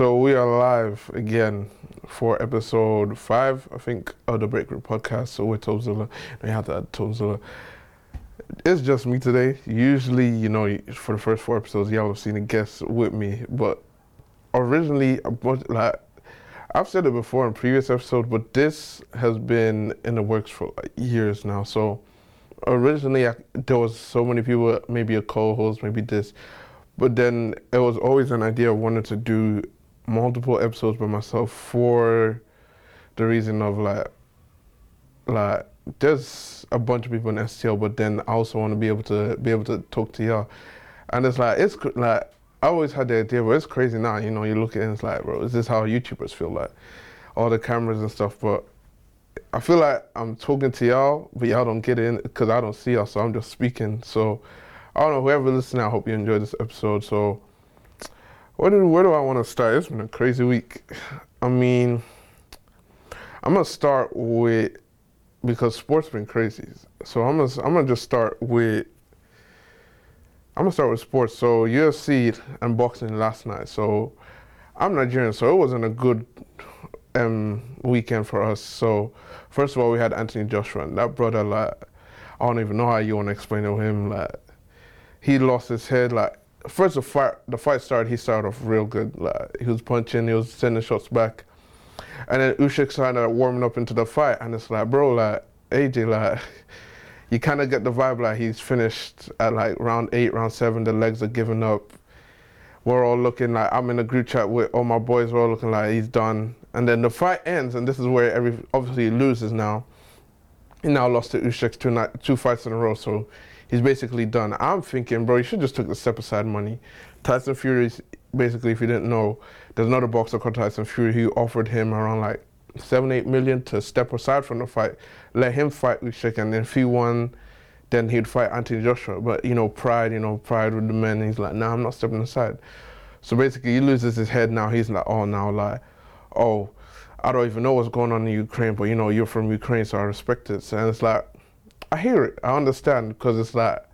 So we are live again for episode five, I think, of the Break podcast. So we're Tobzilla. We have to add Tobzilla. It's just me today. Usually, you know, for the first four episodes, y'all have seen a guest with me, but originally, like I've said it before in previous episodes, but this has been in the works for years now. So originally, I, there was so many people, maybe a co-host, maybe this, but then it was always an idea I wanted to do multiple episodes by myself for the reason of like, like there's a bunch of people in STL, but then I also want to be able to be able to talk to y'all, and it's like it's like I always had the idea, but it's crazy now. You know, you look at it and it's like, bro, is this how YouTubers feel like? All the cameras and stuff, but I feel like I'm talking to y'all, but y'all don't get it because I don't see y'all, so I'm just speaking. So I don't know, whoever listening, I hope you enjoyed this episode. So where do, where do I want to start? It's been a crazy week. I mean, I'm gonna start with because sports been crazy. So I'm gonna I'm gonna just start with I'm gonna start with sports. So UFC and boxing last night. So I'm Nigerian, so it wasn't a good um, weekend for us. So first of all, we had Anthony Joshua, and that brother, like, I don't even know how you want to explain to him. Like, he lost his head. Like, first the fight, the fight started. He started off real good. Like, he was punching, he was sending shots back, and then Usyk started warming up into the fight, and it's like, bro, like AJ, like you kind of get the vibe like he's finished at like round eight, round seven. The legs are giving up. We're all looking like I'm in a group chat with all my boys. We're all looking like he's done. And then the fight ends, and this is where every obviously he loses now. He now lost to Usyk two night, two fights in a row, so he's basically done. I'm thinking, bro, you should just took the step aside money. Tyson Fury, basically, if you didn't know, there's another boxer called Tyson Fury who offered him around like seven, eight million to step aside from the fight, let him fight Usyk, and then if he won, then he'd fight Anthony Joshua. But you know, pride, you know, pride with the men. He's like, nah, I'm not stepping aside. So basically, he loses his head now. He's like, oh, now like, oh, I don't even know what's going on in Ukraine, but you know, you're from Ukraine, so I respect it. And it's like, I hear it, I understand, because it's like,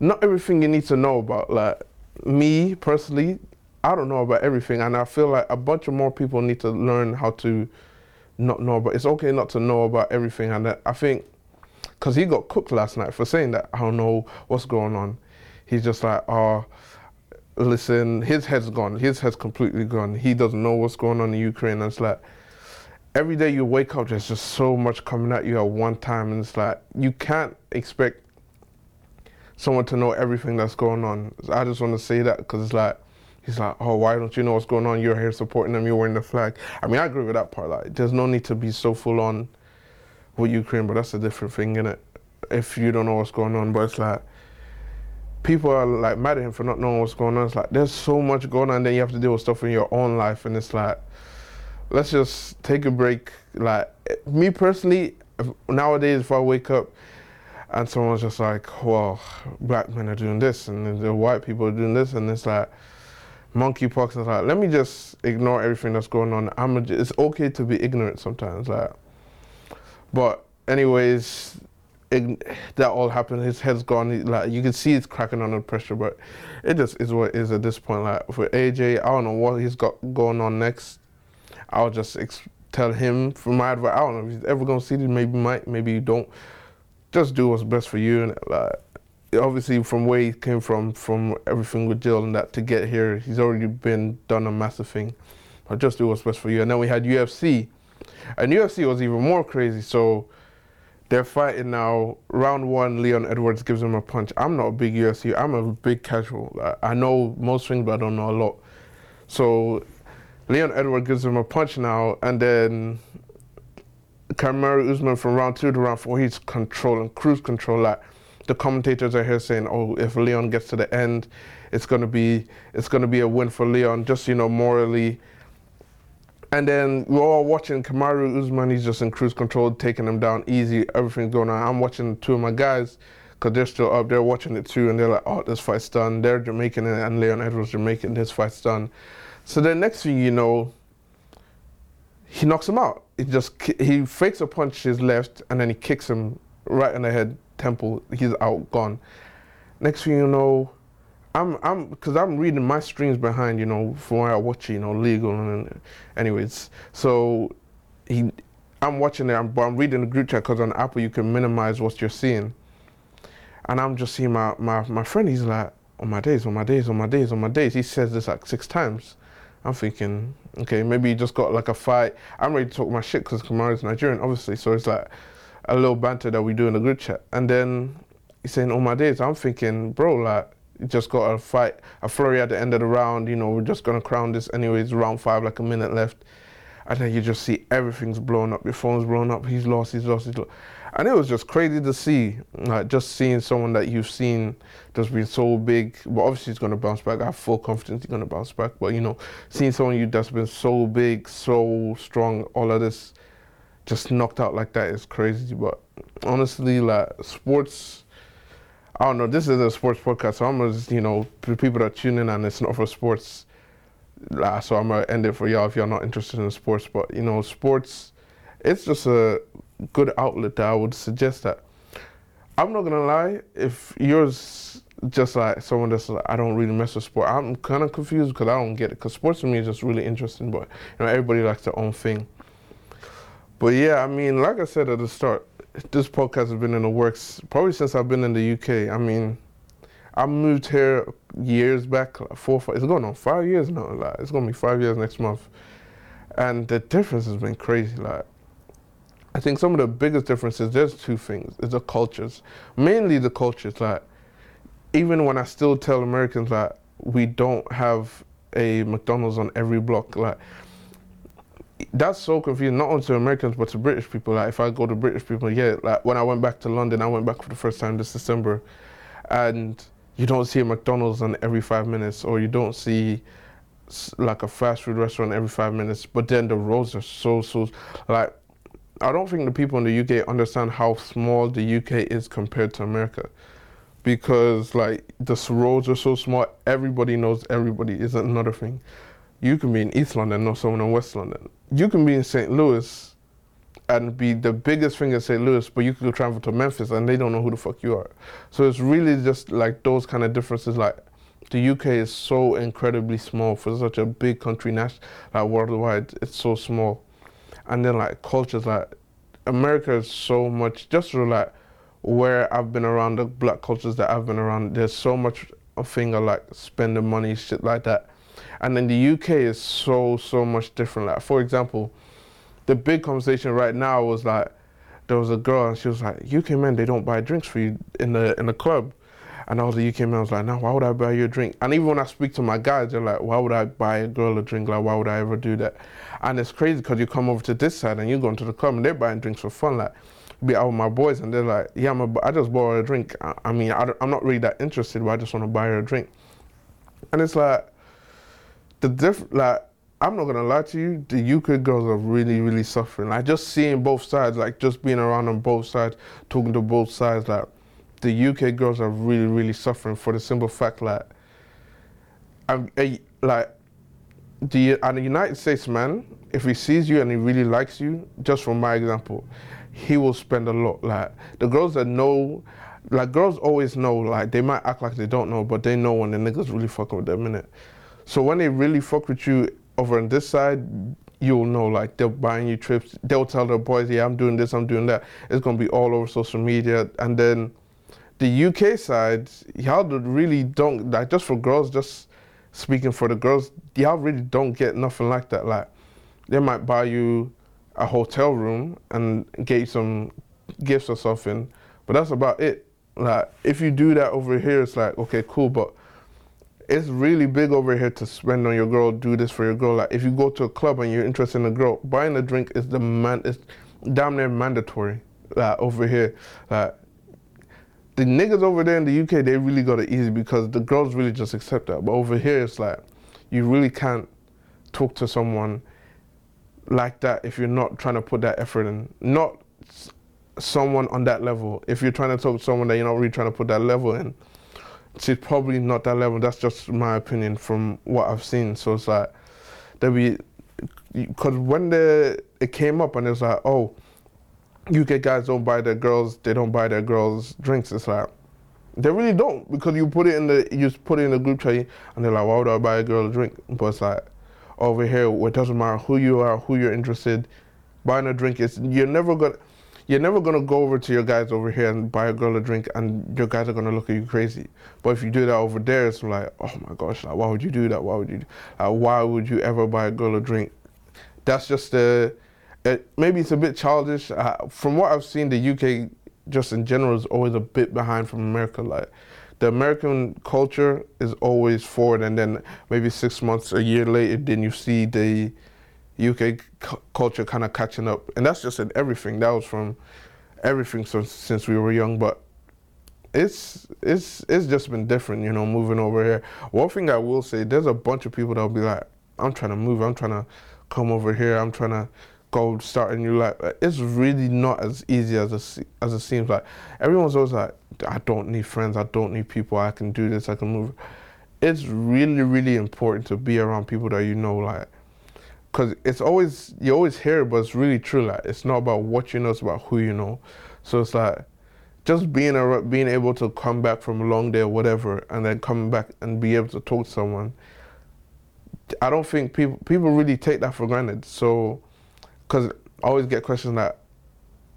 not everything you need to know about. Like me personally, I don't know about everything, and I feel like a bunch of more people need to learn how to not know. But it's okay not to know about everything, and I think because he got cooked last night for saying that I don't know what's going on. He's just like, oh, listen, his head's gone. His head's completely gone. He doesn't know what's going on in Ukraine. And it's like every day you wake up, there's just so much coming at you at one time, and it's like you can't expect someone to know everything that's going on. I just want to say that because it's like he's like, oh, why don't you know what's going on? You're here supporting them. You're wearing the flag. I mean, I agree with that part. Like, there's no need to be so full on with Ukraine, but that's a different thing, innit? If you don't know what's going on, but it's like people are like mad at him for not knowing what's going on. It's like there's so much going on, then you have to deal with stuff in your own life, and it's like let's just take a break. Like me personally, if, nowadays, if I wake up and someone's just like, well, black men are doing this and the white people are doing this, and it's like monkeypox, and it's like, let me just ignore everything that's going on. I'm a, it's okay to be ignorant sometimes, like. But anyways, it, that all happened. His head's gone. He, like you can see it's cracking under pressure, but it just is what it is at this point. Like for AJ, I don't know what he's got going on next. I'll just ex- tell him from my advice. I don't know if he's ever gonna see this. Maybe might. Maybe you don't. Just do what's best for you. And like, obviously, from where he came from, from everything with Jill and that to get here, he's already been done a massive thing. But just do what's best for you. And then we had UFC and UFC was even more crazy. So they're fighting now. Round one, Leon Edwards gives him a punch. I'm not a big UFC. I'm a big casual. I know most things, but I don't know a lot. So Leon Edwards gives him a punch now, and then Kamaru Usman from round two to round four, he's controlling, cruise control. Like the commentators are here saying, "Oh, if Leon gets to the end, it's gonna be it's gonna be a win for Leon." Just you know, morally and then we're all watching Kamaru Usman. He's just in cruise control, taking him down easy. Everything's going on. I'm watching two of my guys because they're still up. They're watching it too, and they're like, "Oh, this fight's done." They're Jamaican, and Leon Edwards Jamaican. This fight's done. So the next thing you know, he knocks him out. He just he fakes a punch his left, and then he kicks him right in the head, temple. He's out, gone. Next thing you know, I'm I'm because I'm reading my streams behind, you know, from where I watch, you know, legal and anyways. So he, I'm watching it, I'm, but I'm reading the group chat because on Apple you can minimize what you're seeing, and I'm just seeing my my my friend. He's like, on my days, on my days, on my days, on my days. He says this like six times. I'm thinking, okay, maybe he just got like a fight. I'm ready to talk my shit because Kamaru's Nigerian, obviously. So it's like a little banter that we do in the group chat. And then he's saying, all my days. I'm thinking, bro, like, you just got a fight, a flurry at the end of the round. You know, we're just going to crown this anyways, round five, like a minute left. And then you just see everything's blown up. Your phone's blown up. He's lost, he's lost, he's lost and it was just crazy to see, like just seeing someone that you've seen just been so big. But obviously, he's gonna bounce back. I have full confidence he's gonna bounce back. But you know, seeing someone you that's been so big, so strong, all of this, just knocked out like that is crazy. But honestly, like sports. I don't know. This is a sports podcast, so I'm just, you know, people that are tuning and it's not for sports. So I'm gonna end it for y'all if y'all not interested in sports. But you know, sports, it's just a good outlet that I would suggest that. I'm not gonna lie, if you're just like someone that's like, I don't really mess with sport, I'm kind of confused because I don't get it. Because sports to me is just really interesting, but you know everybody likes their own thing. But yeah, I mean, like I said at the start, this podcast has been in the works probably since I've been in the UK. I mean, I moved here years back, like four, five, it's going on five years now. Like it's gonna be five years next month, and the difference has been crazy. Like I think some of the biggest differences, there's two things. It's the cultures. Mainly the cultures. Like, even when I still tell Americans that we don't have a McDonald's on every block, like, that's so confusing, not only to Americans, but to British people. Like, if I go to British people, yeah, like, when I went back to London, I went back for the first time this December, and you don't see a McDonald's on every five minutes, or you don't see like a fast food restaurant every five minutes, but then the roads are so, so, like, I don't think the people in the UK understand how small the UK is compared to America. Because like the roads are so small, everybody knows everybody is another thing. You can be in East London, know someone in West London. You can be in St. Louis and be the biggest thing in St. Louis, but you could go travel to Memphis and they don't know who the fuck you are. So it's really just like those kind of differences. Like the UK is so incredibly small for such a big country, like worldwide. It's so small and then like cultures like America is so much just of like where I've been around the black cultures that I've been around. There's so much a thing of like spending money, shit like that, and then the UK is so so much different. Like for example, the big conversation right now was like there was a girl and she was like, UK men they don't buy drinks for you in the in the club. And all the UK men I was like, no, why would I buy you a drink? And even when I speak to my guys, they're like, why would I buy a girl a drink? Like, why would I ever do that? And it's crazy because you come over to this side and you go into the club and they're buying drinks for fun. Like, be out with my boys and they're like, yeah, I'm a, I just bought her a drink. I, I mean, I am not really that interested, but I just want to buy her a drink. And it's like, the diff, like, I'm not gonna lie to you, the UK girls are really, really suffering. Like just seeing both sides, like just being around on both sides, talking to both sides, like the UK girls are really, really suffering for the simple fact that, I'm, eh, like, the and the United States man, if he sees you and he really likes you, just from my example, he will spend a lot. Like the girls that know, like girls always know. Like they might act like they don't know, but they know when the niggas really fucking with them in it. So when they really fuck with you over on this side, you'll know. Like they're buying you trips. They'll tell their boys, "Yeah, I'm doing this, I'm doing that." It's gonna be all over social media, and then the UK side, y'all really don't like just for girls. Just speaking for the girls, y'all really don't get nothing like that. Like they might buy you a hotel room and get you some gifts or something, but that's about it. Like if you do that over here, it's like okay, cool, but it's really big over here to spend on your girl. Do this for your girl. Like if you go to a club and you're interested in a girl, buying a drink is the man. It's damn near mandatory. Like over here, like the niggas over there in the UK, they really got it easy because the girls really just accept that. But over here, it's like you really can't talk to someone like that if you're not trying to put that effort in. Not someone on that level. If you're trying to talk to someone that you're not really trying to put that level in, she's probably not that level. That's just my opinion from what I've seen. So it's like there be because when the it came up and it's like oh UK guys don't buy their girls, they don't buy their girls drinks. It's like, They really don't because you put it in the you put it in the group chat and they're like, why would I buy a girl a drink? But it's like over here, it doesn't matter who you are, who you're interested. Buying a drink is you're never gonna you're never gonna go over to your guys over here and buy a girl a drink and your guys are gonna look at you crazy. But if you do that over there, it's like, oh my gosh, like why would you do that? Why would you? Why would you ever buy a girl a drink? That's just a. Maybe it's a bit childish. Uh, from what I've seen, the UK just in general is always a bit behind from America. Like the American culture is always forward, and then maybe six months, a year later, then you see the UK cu- culture kind of catching up, and that's just in everything. That was from everything since since we were young, but it's it's it's just been different, you know, moving over here. One thing I will say, there's a bunch of people that'll be like, I'm trying to move, I'm trying to come over here, I'm trying to go start a new life. It's really not as easy as it, as it seems. Like everyone's always like, I don't need friends, I don't need people, I can do this, I can move. It's really really important to be around people that you know, like because it's always you always hear it, but it's really true. Like it's not about what you know, it's about who you know. So it's like just being a, being able to come back from a long day or whatever, and then coming back and be able to talk to someone. I don't think people people really take that for granted. So, because I always get questions like,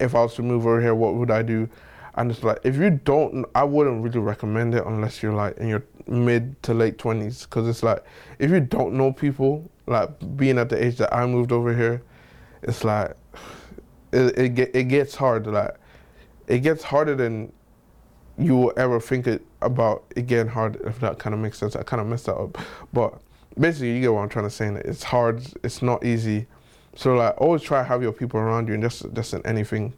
if I was to move over here, what would I do? And it's like if you don't, I wouldn't really recommend it unless you're like in your mid to late twenties, because it's like if you don't know people like being at the age that I moved over here, it's like it it, get, it gets hard. Like it gets harder than you will ever think it about it getting hard. If that kind of makes sense, I kind of messed that up. But basically, you get what I'm trying to say. It's hard. It's not easy. So like, always try to have your people around you, and just just in anything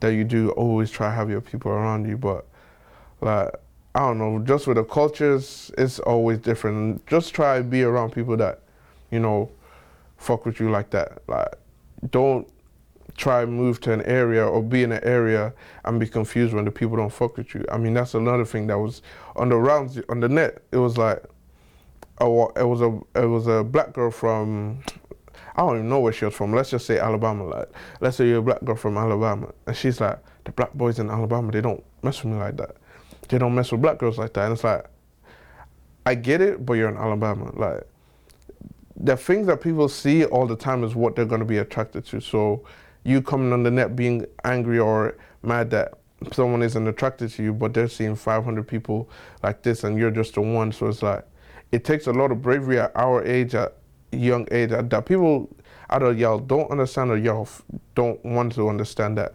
that you do, always try to have your people around you. But like. I don't know, just with the cultures, it's always different. Just try to be around people that you know, fuck with you like that. Like, don't try and move to an area or be in an area and be confused when the people don't fuck with you. I mean, that's another thing that was on the rounds on the net. It was like, oh, it was a it was a black girl from. I don't even know where she was from. Let's just say Alabama. Like, let's say you're a black girl from Alabama, and she's like, the black boys in Alabama, they don't mess with me like that. They don't mess with black girls like that. And it's like, I get it, but you're in Alabama. Like, the things that people see all the time is what they're going to be attracted to. So you coming on the net being angry or mad that someone isn't attracted to you, but they're seeing 500 people like this and you're just the one. So it's like, it takes a lot of bravery at our age, at young age, that people out of y'all don't understand or y'all don't want to understand that.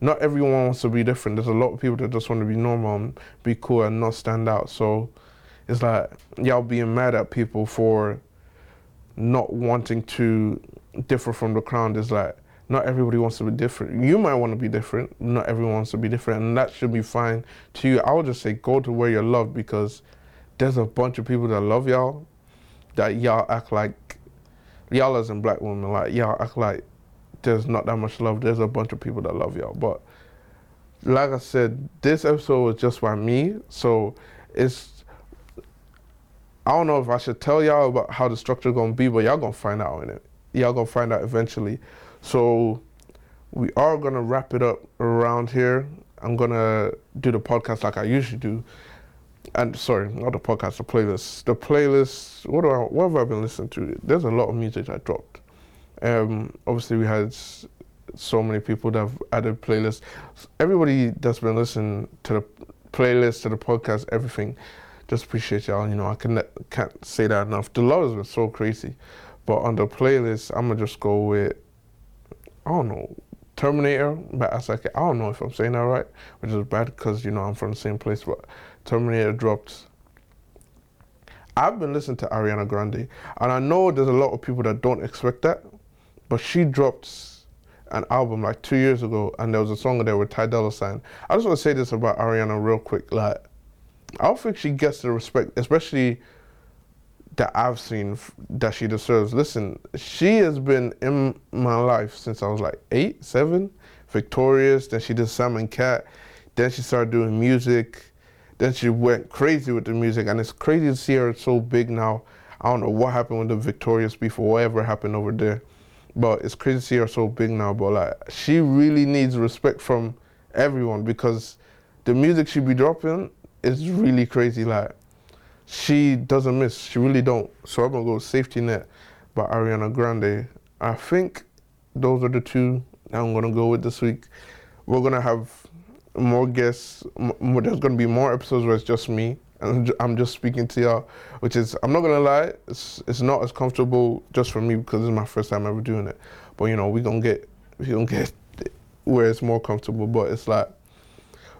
Not everyone wants to be different. There's a lot of people that just want to be normal and be cool and not stand out. So it's like y'all being mad at people for not wanting to differ from the crowd is like not everybody wants to be different. You might want to be different. Not everyone wants to be different, and that should be fine to you. I would just say go to where you're loved because there's a bunch of people that love y'all that y'all act like y'all as in black women like y'all act like there's not that much love. There's a bunch of people that love y'all, but like I said, this episode was just by me, so it's I don't know if I should tell y'all about how the structure gonna be, but y'all gonna find out in it. Y'all gonna find out eventually. So we are gonna wrap it up around here. I'm gonna do the podcast like I usually do. And sorry, not the podcast, the playlist. The playlist. What do I? What have I been listening to? There's a lot of music I dropped. Um, obviously we had so many people that have added playlists. Everybody that's been listening to the playlist, to the podcast, everything just appreciate y'all. You know, I can, can't say that enough. The love has been so crazy. But on the playlist, I'm going to just go with, I don't know, Terminator. But I like, I don't know if I'm saying that right, which is bad because, you know, I'm from the same place. But Terminator dropped. I've been listening to Ariana Grande. And I know there's a lot of people that don't expect that. But she dropped an album like two years ago, and there was a song there with Ty Dolla Sign. I just want to say this about Ariana real quick. Like, I don't think she gets the respect, especially that I've seen that she deserves. Listen, she has been in my life since I was like eight, seven, victorious. Then she did Sam and Cat. Then she started doing music. Then she went crazy with the music, and it's crazy to see her so big now. I don't know what happened with the Victorious before, whatever happened over there, but it's crazy to see her so big now. But like, she really needs respect from everyone because the music she be dropping is really crazy. Like she doesn't miss. She really don't. So I'm gonna go Safety Net by Ariana Grande. I think those are the two I'm gonna go with this week. We're gonna have more guests. M- there's gonna be more episodes where it's just me and I'm just speaking to y'all, which is I'm not gonna lie, it's it's not as comfortable just for me because it's my first time ever doing it. But you know, we gonna get we gonna get where it's more comfortable. But it's like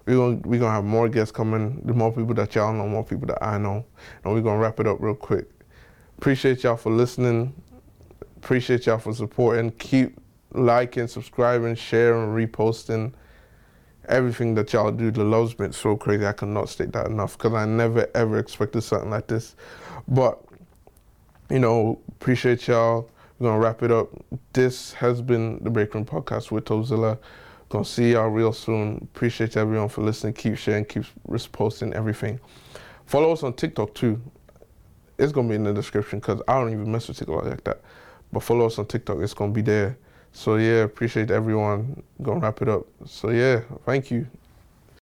we're gonna we gonna have more guests coming. The more people that y'all know, more people that I know, and we're gonna wrap it up real quick. Appreciate y'all for listening. Appreciate y'all for supporting. Keep liking, subscribing, sharing, reposting. Everything that y'all do, the love's been so crazy. I cannot state that enough because I never ever expected something like this. But you know, appreciate y'all. We're gonna wrap it up. This has been the Break Room Podcast with Tobzilla. Gonna see y'all real soon. Appreciate everyone for listening. Keep sharing, keep reposting everything. Follow us on TikTok too. It's gonna be in the description because I don't even mess with TikTok like that. But follow us on TikTok. It's gonna be there. So yeah, appreciate everyone. Gonna wrap it up. So yeah, thank you.